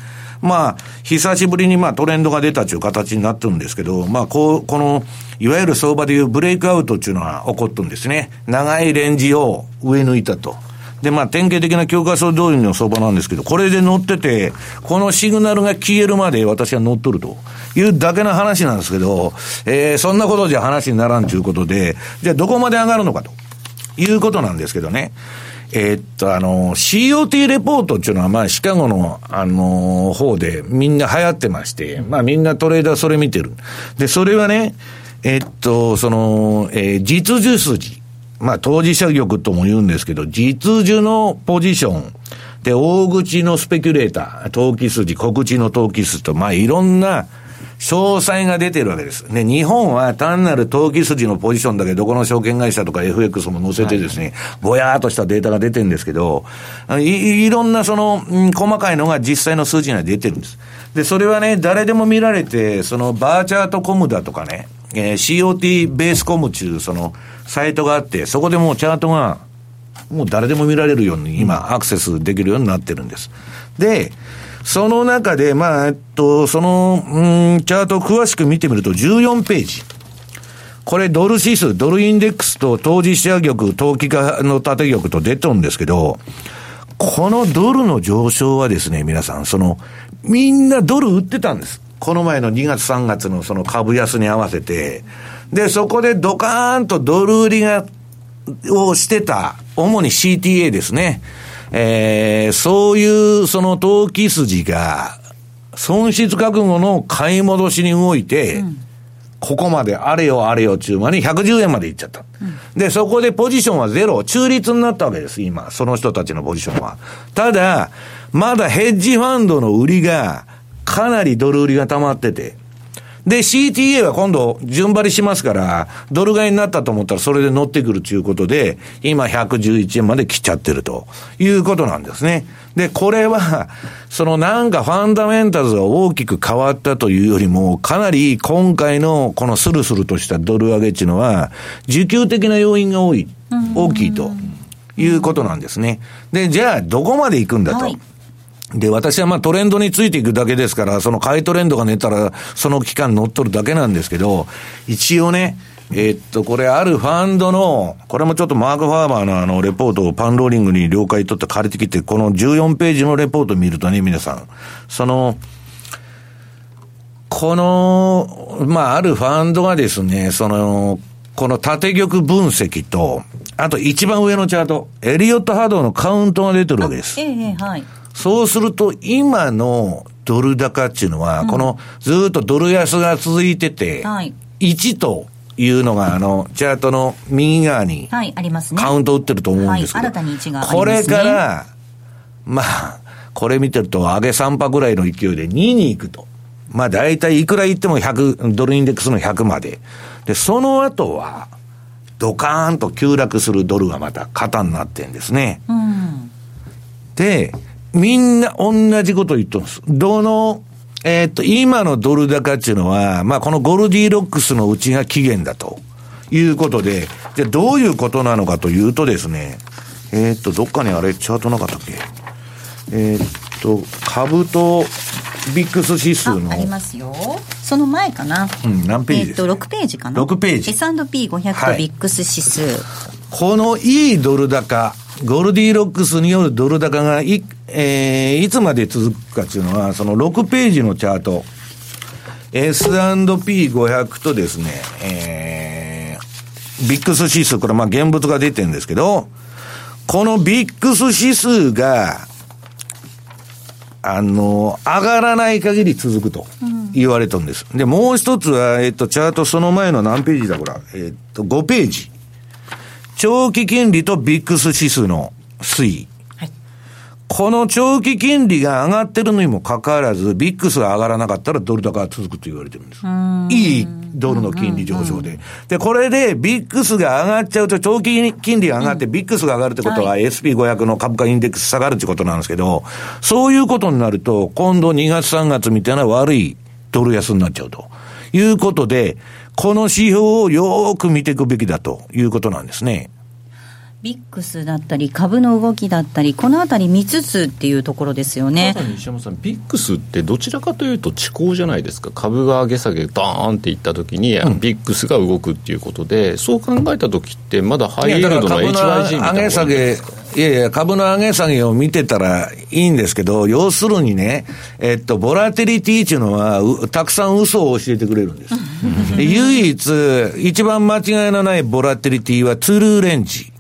まあ、久しぶりにまあトレンドが出たという形になってるんですけど、まあ、こう、この、いわゆる相場でいうブレイクアウトっていうのは起こってるんですね。長いレンジを上抜いたと。で、まあ、典型的な教科書通りの相場なんですけど、これで乗ってて、このシグナルが消えるまで私は乗っとるというだけの話なんですけど、えー、そんなことじゃ話にならんということで、じゃあどこまで上がるのかということなんですけどね。えー、っと、あの、COT レポートっていうのは、まあ、シカゴの、あの、方でみんな流行ってまして、まあ、みんなトレーダーそれ見てる。で、それはね、えー、っと、その、えー、実需筋。まあ、当事者玉とも言うんですけど、実需のポジション。で、大口のスペキュレーター、投機筋、小口の投機筋と、まあ、いろんな、詳細が出てるわけです。で、日本は単なる投機筋のポジションだけどこの証券会社とか FX も載せてですね、ぼやーっとしたデータが出てるんですけど、いいろんなその、うん、細かいのが実際の数字には出てるんです。で、それはね、誰でも見られて、そのバーチャートコムだとかね、えー、COT ベースコムっていうそのサイトがあって、そこでもうチャートがもう誰でも見られるように今アクセスできるようになってるんです。で、その中で、まあ、えっと、その、うん、チャートを詳しく見てみると14ページ。これドル指数、ドルインデックスと当事者玉、投機家の縦玉と出てるんですけど、このドルの上昇はですね、皆さん、その、みんなドル売ってたんです。この前の2月3月のその株安に合わせて。で、そこでドカーンとドル売りが、をしてた、主に CTA ですね。えー、そういうその投機筋が、損失覚悟の買い戻しに動いて、うん、ここまであれよあれよ中まに110円までいっちゃった、うん。で、そこでポジションはゼロ、中立になったわけです、今。その人たちのポジションは。ただ、まだヘッジファンドの売りが、かなりドル売りが溜まってて、で、CTA は今度、順張りしますから、ドル買いになったと思ったらそれで乗ってくるということで、今111円まで来ちゃってるということなんですね。で、これは、そのなんかファンダメンタルズが大きく変わったというよりも、かなり今回のこのスルスルとしたドル上げっていうのは、需給的な要因が多い、大きいということなんですね。で、じゃあどこまで行くんだと。はいで、私はまあトレンドについていくだけですから、その買いトレンドが寝たら、その期間乗っ取るだけなんですけど、一応ね、え、っと、これあるファンドの、これもちょっとマーク・ファーバーのあの、レポートをパンローリングに了解取って借りてきて、この14ページのレポート見るとね、皆さん、その、この、まあ、あるファンドがですね、その、この縦玉分析と、あと一番上のチャート、エリオット波動のカウントが出てるわけです。ええはい。そうすると、今のドル高っていうのは、うん、このずっとドル安が続いてて、はい、1というのが、あの、チャートの右側に、はい、ありますね。カウント打ってると思うんですけど、はい、新たに1が、ね、これから、まあ、これ見てると、上げ3波ぐらいの勢いで2に行くと。まあ、大体いくら言っても100、ドルインデックスの100まで。で、その後は、ドカーンと急落するドルがまた型になってんですね。うん、で、みんな同じこと言ってます。どの、えー、っと、今のドル高っていうのは、まあ、このゴルディロックスのうちが期限だということで、じゃあどういうことなのかというとですね、えー、っと、どっかにあれ、チャートなかったっけ？えー、っと、株とビックス指数の。ありますよ。その前かな。うん、何ページ？ですか、えー、っと、6ページかな。6ページ。S&P500 とビックス指数。はい、このいいドル高、ゴルディロックスによるドル高がい、えー、いつまで続くかっていうのは、その6ページのチャート。S&P500 とですね、えー、ビックス指数、これまあ現物が出てるんですけど、このビックス指数が、あの、上がらない限り続くと言われたんです。うん、で、もう一つは、えっと、チャートその前の何ページだ、これ。えっと、5ページ。長期金利とビックス指数の推移。この長期金利が上がってるのにもかかわらず、ビックスが上がらなかったらドル高が続くと言われてるんです。いいドルの金利上昇で。で、これでビックスが上がっちゃうと、長期金利が上がってビックスが上がるってことは、SP500 の株価インデックス下がるってことなんですけど、そういうことになると、今度2月3月みたいな悪いドル安になっちゃうと。いうことで、この指標をよーく見ていくべきだということなんですね。ビックスだったり、株の動きだったり、このあたり見つつっていうところですよね。西山さん、ビックスってどちらかというと、遅行じゃないですか、株が上げ下げ、ドーンっていったときに、うん、ビックスが動くっていうことで、そう考えたときって、まだハイエルドの HYG みたいな上げ下げいやいや、株の上げ下げを見てたらいいんですけど、要するにね、えっと、ボラテリティっていうのは、たくさん嘘を教えてくれるんです。唯一、一番間違いのないボラテリティは、トゥルーレンジ。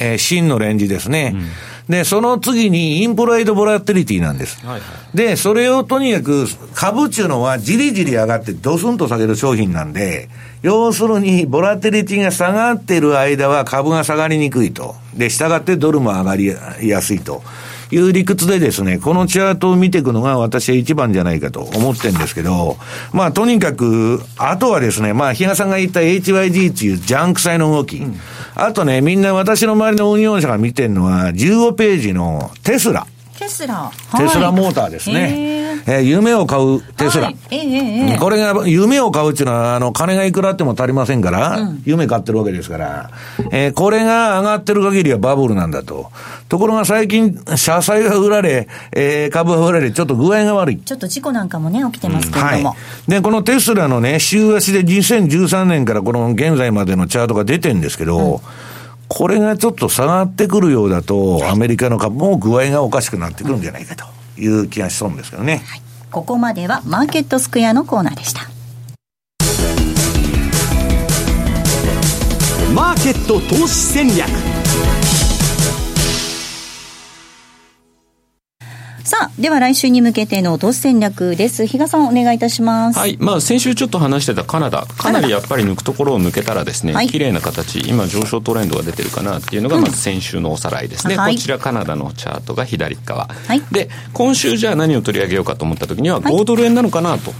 えー、真のレンジですね。うんで、その次にインプライドボラテリティなんです。はいはい、で、それをとにかく株っていうのはじりじり上がってドスンと下げる商品なんで、要するにボラテリティが下がってる間は株が下がりにくいと。で、従ってドルも上がりやすいと。いう理屈でですね、このチャートを見ていくのが私は一番じゃないかと思ってるんですけど、まあとにかく、あとはですね、まあ比嘉さんが言った HYG っていうジャンク債の動き、うん、あとね、みんな私の周りの運用者が見てるのは、15ページのテスラ。テスラ。テスラモーターですね。えー、夢を買うテスラ。はいえー、えー、これが、夢を買うっていうのは、あの、金がいくらあっても足りませんから、うん、夢買ってるわけですから、えー、これが上がってる限りはバブルなんだと。ところが最近、社債が売られ、えー、株が売られ、ちょっと具合が悪い。ちょっと事故なんかもね、起きてますけれども。うん、はい。で、このテスラのね、週足で2013年からこの現在までのチャートが出てるんですけど、うんこれがちょっと下がってくるようだと、アメリカの株も具合がおかしくなってくるんじゃないかという気がしそうですけどね。はい、ここまではマーケットスクエアのコーナーでした。マーケット投資戦略さあ、では来週に向けての投資戦略です。比嘉さん、お願いいたします。はい。まあ、先週ちょっと話してたカナダ、かなりやっぱり抜くところを抜けたらですね、はい、綺麗な形、今上昇トレンドが出てるかなっていうのが、まず先週のおさらいですね。うん、こちらカナダのチャートが左側。はい、で、今週じゃあ何を取り上げようかと思った時には、5ドル円なのかなと。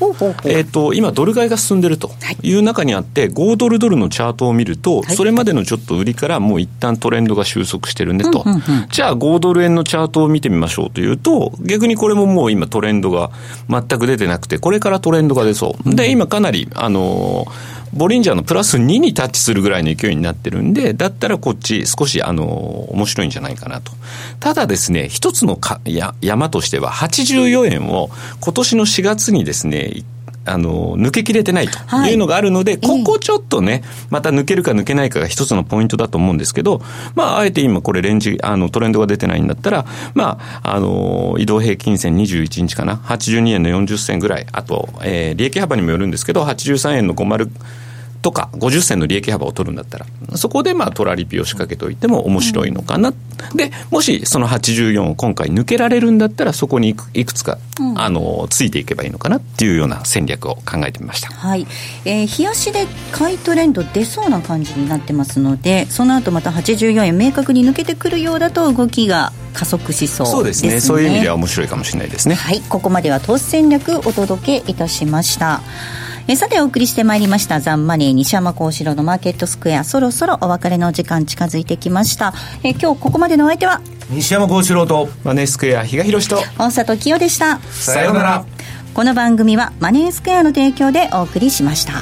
えっ、ー、と、今ドル買いが進んでるという中にあって、5ドルドルのチャートを見ると、それまでのちょっと売りからもう一旦トレンドが収束してるんでと。じゃあ5ドル円のチャートを見てみましょうというと、逆にこれももう今トレンドが全く出てなくて、これからトレンドが出そう。で、今かなり、あのボリンジャーのプラス2にタッチするぐらいの勢いになってるんで、だったらこっち少しあの、面白いんじゃないかなと。ただですね、一つのかや山としては84円を今年の4月にですね、あの、抜けきれてないとい。うのがあるので、はい、ここちょっとね、また抜けるか抜けないかが一つのポイントだと思うんですけど、まあ、あえて今これレンジ、あの、トレンドが出てないんだったら、まあ、あの、移動平均線21日かな、82円の40銭ぐらい、あと、えー、利益幅にもよるんですけど、83円の50、とか50銭の利益幅を取るんだったら、そこでまあトラリピを仕掛けておいても面白いのかな。うん、で、もしその84を今回抜けられるんだったら、そこにいくいくつか、うん、あの、ついていけばいいのかなっていうような戦略を考えてみました。はい。えー、冷やしで買いトレンド出そうな感じになってますので、その後また84円明確に抜けてくるようだと動きが加速しそうですね。そうですね。そういう意味では面白いかもしれないですね。はい。ここまでは投資戦略お届けいたしました。えさてお送りしてまいりましたザンマネー西山幸四郎のマーケットスクエア。そろそろお別れの時間近づいてきました。え今日ここまでのお相手は？西山幸四郎と。マネースクエア比嘉宏と。大里清でした。さようなら。この番組はマネースクエアの提供でお送りしました